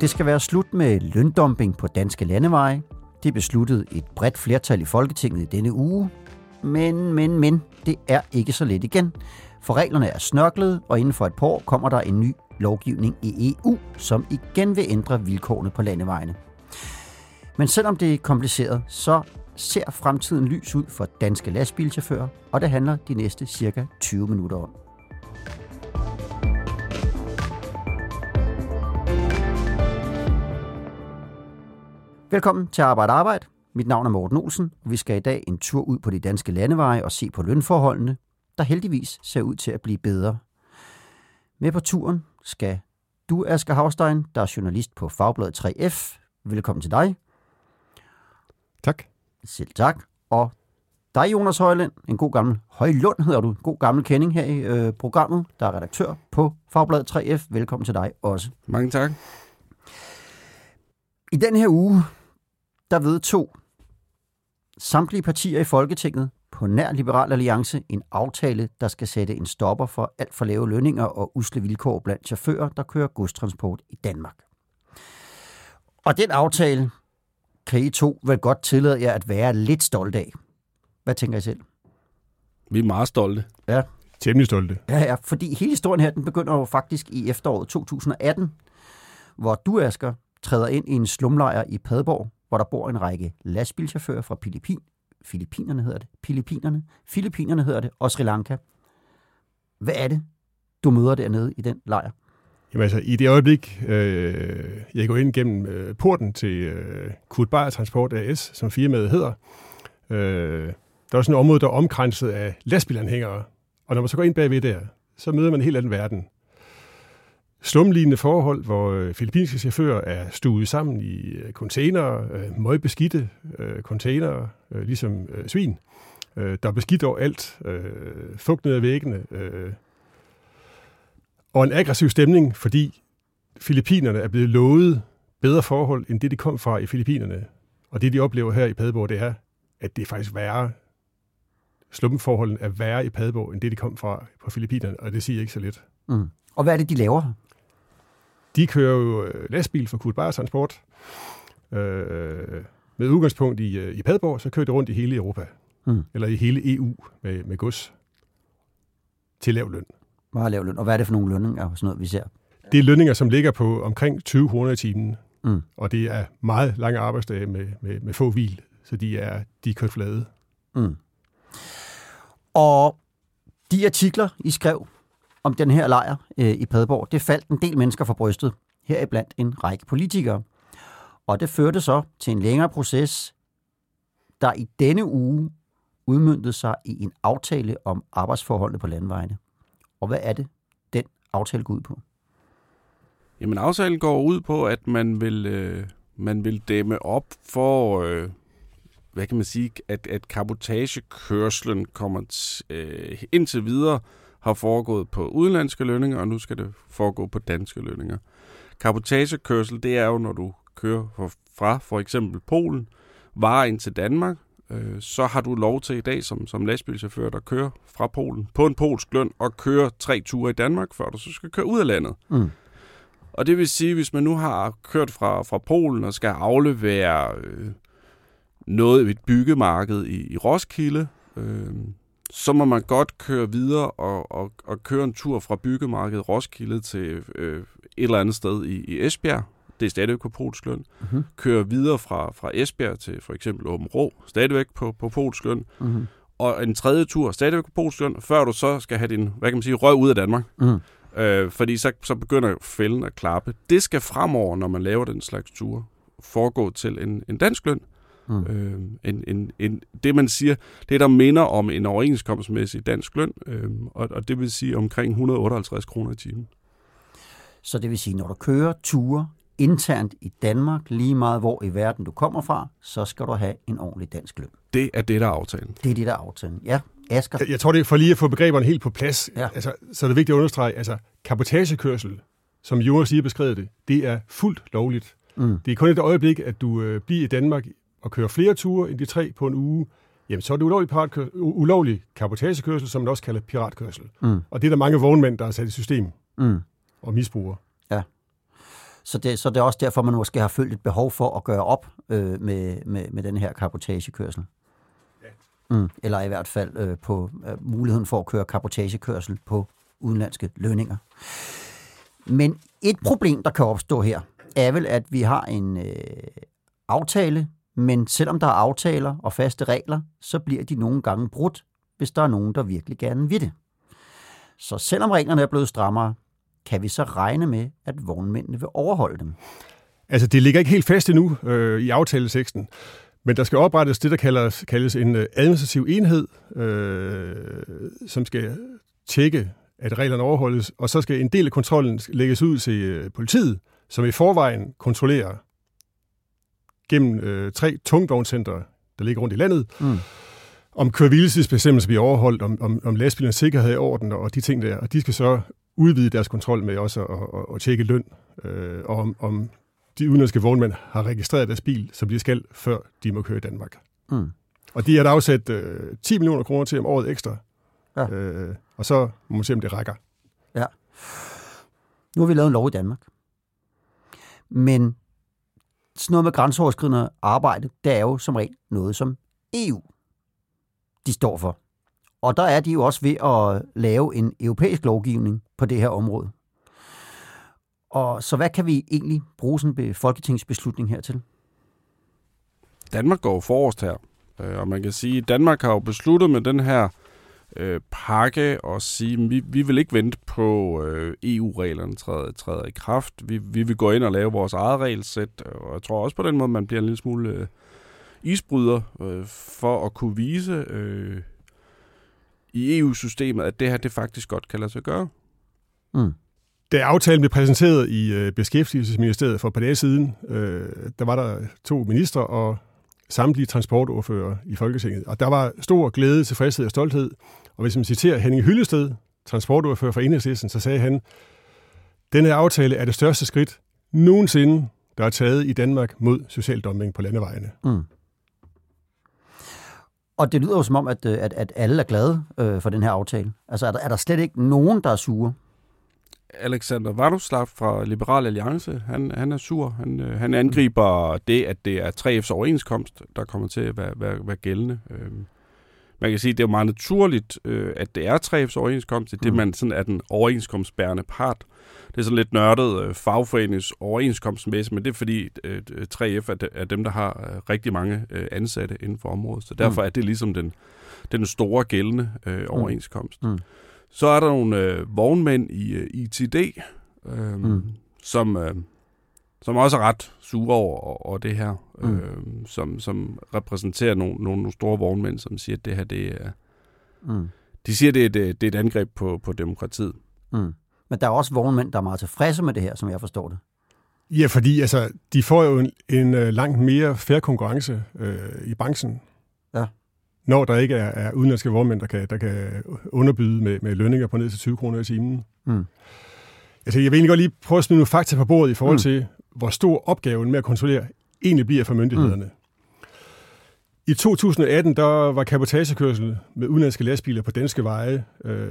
Det skal være slut med løndumping på danske landeveje. Det besluttede et bredt flertal i Folketinget i denne uge. Men, men, men, det er ikke så let igen. For reglerne er snørklet, og inden for et par år kommer der en ny lovgivning i EU, som igen vil ændre vilkårene på landevejene. Men selvom det er kompliceret, så ser fremtiden lys ud for danske lastbilchauffører, og det handler de næste cirka 20 minutter om. Velkommen til Arbejde Arbejde. Mit navn er Morten Olsen, og vi skal i dag en tur ud på de danske landeveje og se på lønforholdene, der heldigvis ser ud til at blive bedre. Med på turen skal du, Asger Havstein, der er journalist på Fagbladet 3F. Velkommen til dig. Selv tak. Og dig, Jonas Højland, en god gammel, Højlund hedder du, en god gammel kending her i øh, programmet, der er redaktør på Fagbladet 3F. Velkommen til dig også. Mange tak. I den her uge, der vedtog samtlige partier i Folketinget på nær Liberal Alliance en aftale, der skal sætte en stopper for alt for lave lønninger og usle vilkår blandt chauffører, der kører godstransport i Danmark. Og den aftale kan I to vel godt tillade jer at være lidt stolte af. Hvad tænker I selv? Vi er meget stolte. Ja, Temmelig stolte. Ja, ja, fordi hele historien her, den begynder jo faktisk i efteråret 2018, hvor du, Asger, træder ind i en slumlejr i Padborg, hvor der bor en række lastbilchauffører fra Filippin, Filippinerne hedder det, Filippinerne, Filippinerne hedder det, og Sri Lanka. Hvad er det, du møder dernede i den lejr? Jamen altså, i det øjeblik, øh, jeg går ind gennem øh, porten til øh, Kurt Bayer Transport AS, som firmaet hedder, øh, der er sådan et område, der er omkranset af lastbilanhængere. Og når man så går ind bagved der, så møder man en helt anden verden. Slumlignende forhold, hvor øh, filippinske chauffører er stuet sammen i øh, containere, øh, møgbeskidte øh, containere, øh, ligesom øh, svin. Øh, der er beskidt over alt, øh, fugt ned ad væggene, øh, og en aggressiv stemning, fordi Filippinerne er blevet lovet bedre forhold, end det, de kom fra i Filippinerne. Og det, de oplever her i Padborg, det er, at det er faktisk værre. Slumforholdene er værre i Padborg, end det, de kom fra på Filippinerne, og det siger ikke så lidt. Mm. Og hvad er det, de laver? De kører jo øh, lastbil for Kurt Transport. Øh, med udgangspunkt i, øh, i Padborg, så kører de rundt i hele Europa. Mm. Eller i hele EU med, med gods til lav løn. Meget lav løn. Og hvad er det for nogle lønninger og sådan noget, vi ser? Det er lønninger, som ligger på omkring 20 kroner i timen. Mm. Og det er meget lange arbejdsdage med, med, med få hvil, så de er, de er kørt flade. Mm. Og de artikler, I skrev om den her lejr øh, i Padborg, det faldt en del mennesker for brystet, heriblandt en række politikere. Og det førte så til en længere proces, der i denne uge udmyndtede sig i en aftale om arbejdsforholdene på landvejene. Og hvad er det, den aftale går ud på? Jamen, aftalen går ud på, at man vil, øh, man vil dæmme op for, øh, hvad kan man sige, at, at kabotagekørslen kommer t, øh, indtil videre har foregået på udenlandske lønninger, og nu skal det foregå på danske lønninger. Kabotagekørsel, det er jo, når du kører for, fra for eksempel Polen, varer ind til Danmark, øh, så har du lov til i dag som, som lastbilchauffør, der kører fra Polen på en polsk løn og kører tre ture i Danmark, før du så skal køre ud af landet. Mm. Og det vil sige, hvis man nu har kørt fra, fra Polen og skal aflevere øh, noget i et byggemarked i, i Roskilde, øh, så må man godt køre videre og, og, og køre en tur fra byggemarkedet Roskilde til øh, et eller andet sted i, i Esbjerg. Det er stadigvæk på polsk løn. Mm-hmm. Køre videre fra, fra Esbjerg til for eksempel Åben Rå, stadigvæk på, på polsk løn. Mm-hmm. Og en tredje tur, stadigvæk på polsk løn, før du så skal have din, hvad kan man sige, røv ud af Danmark. Mm. Øh, fordi så, så begynder fælden at klappe. Det skal fremover, når man laver den slags ture, foregå til en, en dansk løn. Mm. Øh, en, en, en, det man siger, det der minder om en overenskomstmæssig dansk løn, øh, og, og det vil sige omkring 158 kroner i timen. Så det vil sige, når du kører ture internt i Danmark, lige meget hvor i verden du kommer fra, så skal du have en ordentlig dansk løn. Det er det, der er aftalen. Det er det, der er aftalen. Ja, Asger. Jeg, jeg tror, det er for lige at få begreberne helt på plads. Ja. Altså, så er det vigtigt at understrege, altså kapotagekørsel, som Jonas lige har beskrevet det, det er fuldt lovligt. Mm. Det er kun et øjeblik, at du øh, bliver i Danmark og kører flere ture end de tre på en uge, jamen så er det ulovlig, piratkørsel, ulovlig kapotagekørsel, som man også kalder piratkørsel. Mm. Og det er der mange vognmænd, der er sat i system Mm. og misbruger. Så, det, så det er også derfor, man måske har følt et behov for at gøre op øh, med, med, med den her kapotagekørsel. Mm. Eller i hvert fald øh, på øh, muligheden for at køre kapotagekørsel på udenlandske lønninger. Men et problem, der kan opstå her, er vel, at vi har en øh, aftale, men selvom der er aftaler og faste regler, så bliver de nogle gange brudt, hvis der er nogen, der virkelig gerne vil det. Så selvom reglerne er blevet strammere, kan vi så regne med, at vognmændene vil overholde dem? Altså, det ligger ikke helt fast endnu øh, i aftaleteksten, men der skal oprettes det, der kaldes, kaldes en øh, administrativ enhed, øh, som skal tjekke, at reglerne overholdes, og så skal en del af kontrollen lægges ud til øh, politiet, som i forvejen kontrollerer gennem øh, tre tungvognscentre, der ligger rundt i landet, Mm. om kørehviletidsbestemmelser bliver overholdt, om, om, om lastbilernes sikkerhed er i orden, og de ting der. Og de skal så udvide deres kontrol med også at, at, at tjekke løn, øh, og om, om de udenlandske vognmænd har registreret deres bil, som de skal, før de må køre i Danmark. Mm. Og de har der afsat øh, 10 millioner kroner til om året ekstra. Ja. Øh, og så må man se, om det rækker. Nu har vi lavet en lov i Danmark. Men sådan noget med grænseoverskridende arbejde, det er jo som regel noget, som EU de står for. Og der er de jo også ved at lave en europæisk lovgivning på det her område. Og så hvad kan vi egentlig bruge sådan en folketingsbeslutning hertil? Danmark går jo forrest her. Øh, og man kan sige, at Danmark har jo besluttet med den her øh, pakke at sige, at vi, vi vil ikke vente på øh, EU-reglerne træder, træder i kraft. Vi, vi vil gå ind og lave vores eget regelsæt, og jeg tror også på den måde, man bliver en lille smule øh, isbryder øh, for at kunne vise øh, i EU-systemet, at det her det faktisk godt kan lade sig gøre. Mm. Da aftalen blev præsenteret i øh, Beskæftigelsesministeriet for et par dage siden, øh, der var der to ministre og samtlige transportordfører i Folketinget. Og der var stor glæde, tilfredshed og stolthed. Og hvis man citerer Henning Hyllested, transportordfører for Enhedslisten, så sagde han, den her aftale er det største skridt nogensinde, der er taget i Danmark mod social dumping på landevejene. Mm. Og det lyder jo som om, at, øh, at, at alle er glade øh, for den her aftale. Altså er der, er der slet ikke nogen, der er sure? Alexander Vardoslav fra Liberal Alliance, han, han er sur. Han, øh, han angriber det, at det er 3F's overenskomst, der kommer til at være, være, være gældende. Øh, man kan sige, at det er jo meget naturligt, øh, at det er 3F's overenskomst. Det er det, Mm. man sådan er den overenskomstbærende part. Det er sådan lidt nørdet øh, fagforenings overenskomstmæssigt, men det er fordi øh, 3F er, de, er dem, der har øh, rigtig mange øh, ansatte inden for området. Så derfor Mm. er det ligesom den, den store gældende øh, overenskomst. Mm. Så er der nogle øh, vognmænd i øh, ITD, øh, Mm. som, øh, som også er ret sure over, over det her, mm. øh, som, som repræsenterer nogle, nogle, store vognmænd, som siger, at det her det er... Mm. De siger, at det er et, det er et angreb på, på demokratiet. Mm. Men der er også vognmænd, der er meget tilfredse med det her, som jeg forstår det. Ja, fordi altså, de får jo en, en øh, langt mere fair konkurrence øh, i branchen. Når der ikke er, er udenlandske vognmænd, der kan, der kan underbyde med, med lønninger på ned til 20 kroner i timen. Mm. Altså, jeg vil egentlig godt lige prøve at smide nogle fakta på bordet i forhold Mm. til, hvor stor opgaven med at kontrollere egentlig bliver for myndighederne. Mm. I 2018, der var kapotagekørsel med udenlandske lastbiler på danske veje øh,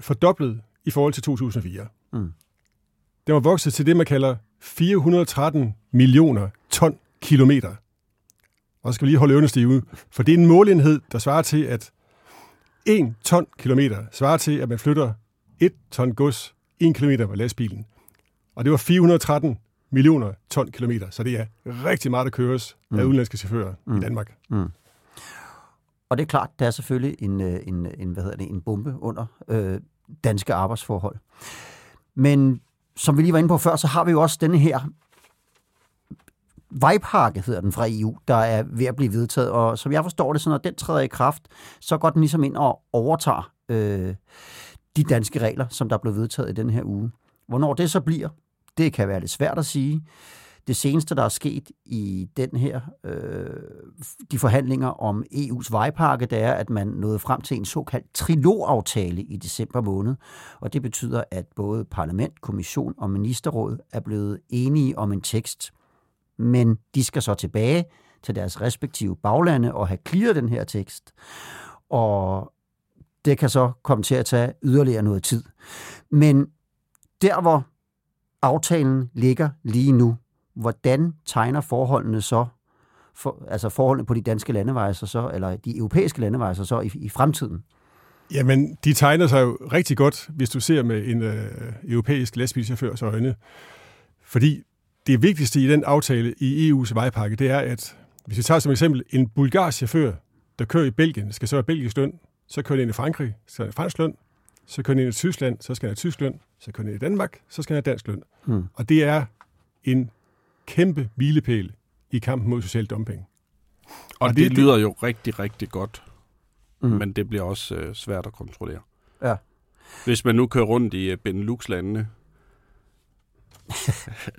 fordoblet i forhold til 2004. Mm. Den var vokset til det, man kalder 413 millioner ton kilometer. Og så skal vi lige holde ørerne stive, for det er en målenhed, der svarer til, at 1 ton kilometer svarer til, at man flytter 1 ton gods 1 kilometer med lastbilen. Og det var 413 millioner ton kilometer, så det er rigtig meget, der køres mm. af Mm. udenlandske chauffører mm. Mm. i Danmark. Og det er klart, der er selvfølgelig en, øh, en, en, hvad hedder det, en bombe under øh, danske arbejdsforhold. Men som vi lige var inde på før, så har vi jo også denne her vejpakke, hedder den fra EU, der er ved at blive vedtaget. Og som jeg forstår det, så når den træder i kraft, så går den ligesom ind og overtager øh, de danske regler, som der blev vedtaget i den her uge. Hvornår det så bliver, det kan være lidt svært at sige. Det seneste, der er sket i den her, øh, de forhandlinger om EU's vejpakke, det er, at man nåede frem til en såkaldt trilogaftale i december måned. Og det betyder, at både parlament, kommission og ministerråd er blevet enige om en tekst. Men de skal så tilbage til deres respektive baglande og have clearet den her tekst. Og det kan så komme til at tage yderligere noget tid. Men der, hvor aftalen ligger lige nu, hvordan tegner forholdene så, for, altså forholdene på de danske landeveje så, eller de europæiske landeveje så i, i fremtiden? Jamen, de tegner sig jo rigtig godt, hvis du ser med en øh, europæisk lastbilchaufførs øjne. Fordi det vigtigste i den aftale i EU's vejpakke, det er, at hvis vi tager som eksempel en bulgarsk chauffør, der kører i Belgien, skal så have belgisk løn, så kører den ind i Frankrig, så skal have fransk løn, så kører den ind i Tyskland, så skal han have tysk løn, så kører den ind i Danmark, så skal han have dansk løn. Mm. Og det er en kæmpe hvilepæl i kampen mod social dumping. Og, og det, det lyder jo rigtig, rigtig godt, mm. men det bliver også øh, svært at kontrollere. Ja. Hvis man nu kører rundt i øh, Benelux-landene,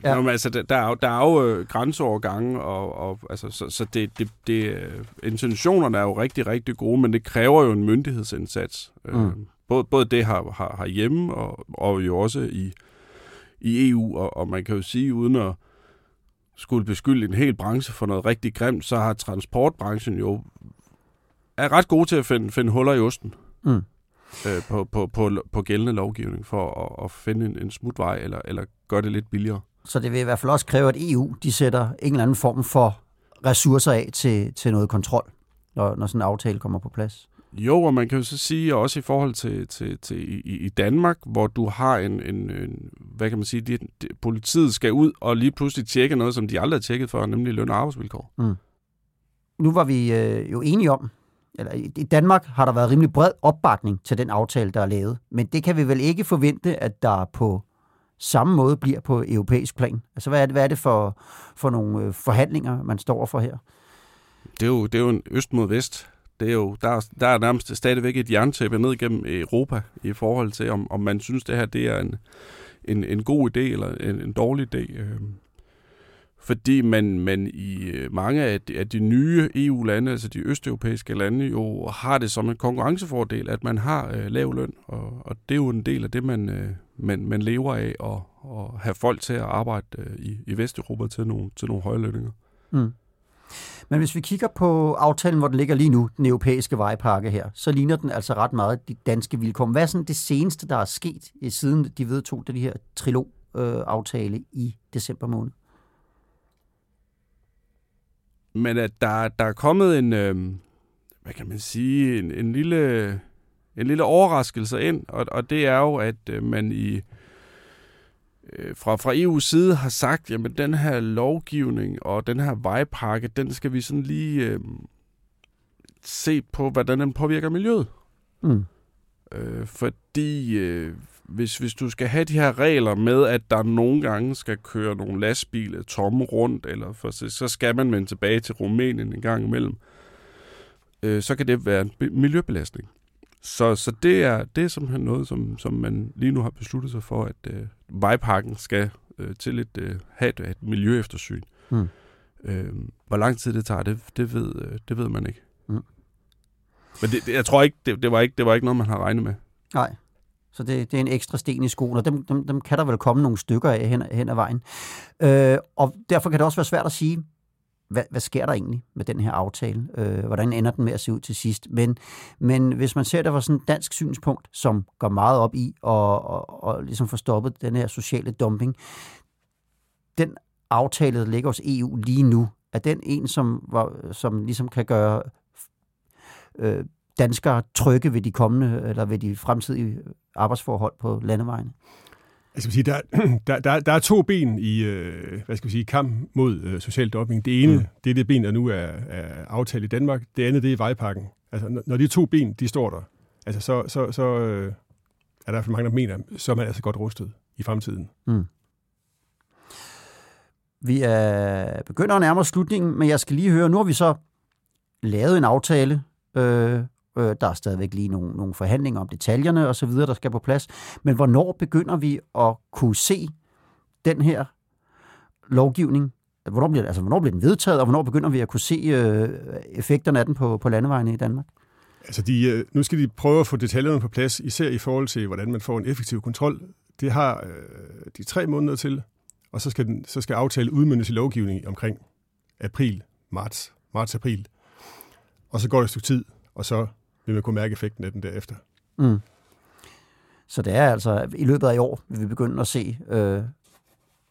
ja. Nå, men altså, der, er der er jo øh, grænseovergange, og, og altså, så, så det, det, det, øh, intentionerne er jo rigtig, rigtig gode, men det kræver jo en myndighedsindsats. Øh, mm. Øh, både, både det har, har, har hjemme, og, og jo også i, i EU, og, og man kan jo sige, uden at skulle beskylde en hel branche for noget rigtig grimt, så har transportbranchen jo er ret god til at finde, finde huller i osten. Mm øh, på, på, på, på gældende lovgivning for at, at finde en, en smutvej eller, eller gøre det lidt billigere. Så det vil i hvert fald også kræve, at EU de sætter en eller anden form for ressourcer af til, til noget kontrol, når, når sådan en aftale kommer på plads. Jo, og man kan jo så sige også i forhold til, til, til i, i Danmark, hvor du har en, en, en hvad kan man sige, de, de, politiet skal ud og lige pludselig tjekke noget, som de aldrig har tjekket før, nemlig løn og arbejdsvilkår. Mm. Nu var vi øh, jo enige om, eller i Danmark har der været rimelig bred opbakning til den aftale, der er lavet. Men det kan vi vel ikke forvente, at der på samme måde bliver på europæisk plan? Altså, hvad er det, hvad er det for, for nogle øh, forhandlinger, man står for her? Det er jo, det er jo en øst mod vest. Det er jo, der, der er nærmest stadigvæk et jerntæppe ned gennem Europa i forhold til, om, om man synes, det her det er en, en, en god idé eller en, en dårlig idé. Øhm, fordi man, man i øh, mange af de, af de nye EU-lande, altså de østeuropæiske lande, jo har det som en konkurrencefordel, at man har øh, lav løn, og, og det er jo en del af det, man, øh, man, man lever af, at, at have folk til at arbejde øh, i, i Vesteuropa til nogle, til nogle høje lønninger. Mm. Men hvis vi kigger på aftalen, hvor den ligger lige nu, den europæiske vejpakke her, så ligner den altså ret meget de danske vilkår. Hvad er sådan det seneste, der er sket, øh, siden de vedtog det her trilog-aftale øh, i december måned? Men at der, der er kommet en, øh, hvad kan man sige, en, en, lille, en lille overraskelse ind, og, og det er jo, at øh, man i øh, fra, fra EU's side har sagt, jamen den her lovgivning og den her vejpakke, den skal vi sådan lige øh, se på, hvordan den påvirker miljøet. Mm. Øh, fordi øh, hvis, hvis du skal have de her regler med, at der nogle gange skal køre nogle lastbiler tomme rundt, eller for, så skal man vende tilbage til Rumænien en gang imellem, øh, så kan det være en miljøbelastning. Så, så det, er, det er simpelthen noget, som, som man lige nu har besluttet sig for, at øh, vejpakken skal øh, til et, øh, have et, et miljøeftersyn. Mm. Øh, hvor lang tid det tager, det, det, ved, øh, det ved man ikke. Mm. Men det, det, jeg tror ikke det, det, var ikke, det var ikke noget, man har regnet med. Nej. Så det, det er en ekstra sten i skoen, og dem, dem, dem kan der vel komme nogle stykker af hen, hen ad vejen. Øh, og derfor kan det også være svært at sige, hvad, hvad sker der egentlig med den her aftale? Øh, hvordan ender den med at se ud til sidst? Men, men hvis man ser det fra sådan et dansk synspunkt, som går meget op i og, og, og ligesom få stoppet den her sociale dumping, den aftale, der ligger hos EU lige nu, er den en, som, var, som ligesom kan gøre øh, danskere trygge ved de kommende, eller ved de fremtidige arbejdsforhold på landevejene? Jeg skal sige, der, der, der, der er to ben i øh, hvad skal vi sige, kamp mod øh, social dumping. Det ene, mm. det er det ben, der nu er, er aftalt i Danmark. Det andet, det er vejpakken. Altså, når de to ben, de står der, altså, så, så, så øh, er der for mange, der mener, så er man altså godt rustet i fremtiden. Mm. Vi er begynder at nærme os slutningen, men jeg skal lige høre, nu har vi så lavet en aftale, øh, Øh, der er stadigvæk lige nogle, nogle forhandlinger om detaljerne og så videre, der skal på plads. Men hvornår begynder vi at kunne se den her lovgivning? Hvornår bliver, altså, hvornår bliver den vedtaget, og hvornår begynder vi at kunne se øh, effekterne af den på, på landevejene i Danmark? Altså, de, øh, nu skal de prøve at få detaljerne på plads, især i forhold til, hvordan man får en effektiv kontrol. Det har øh, de tre måneder til, og så skal, den, så skal aftale udmyndes i lovgivning omkring april marts, marts-april. Og så går det et stykke tid, og så vil man kunne mærke effekten af den derefter. Mm. Så det er altså, i løbet af i år, vil vi begynde at se øh,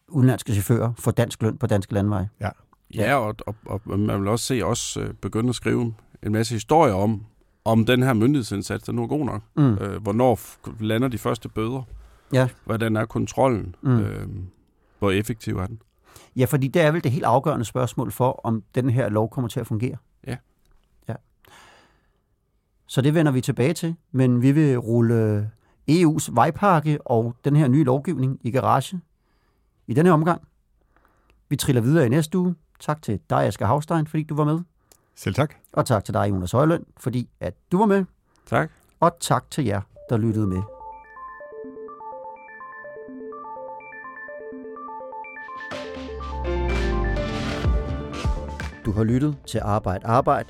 udenlandske chauffører få dansk løn på danske landveje. Ja. Ja, og, og, og man vil også se os øh, begynde at skrive en masse historier om, om den her myndighedsindsats, der nu er god nok. Mm. Øh, hvornår lander de første bøder? Ja. Hvordan er kontrollen? Mm. Øh, hvor effektiv er den? Ja, fordi det er vel det helt afgørende spørgsmål for, om den her lov kommer til at fungere. Så det vender vi tilbage til, men vi vil rulle EU's vejpakke og den her nye lovgivning i garage i denne omgang. Vi triller videre i næste uge. Tak til dig, Asger Havstein, fordi du var med. Selv tak. Og tak til dig, Jonas Højlund, fordi at du var med. Tak. Og tak til jer, der lyttede med. Du har lyttet til Arbejde Arbejde.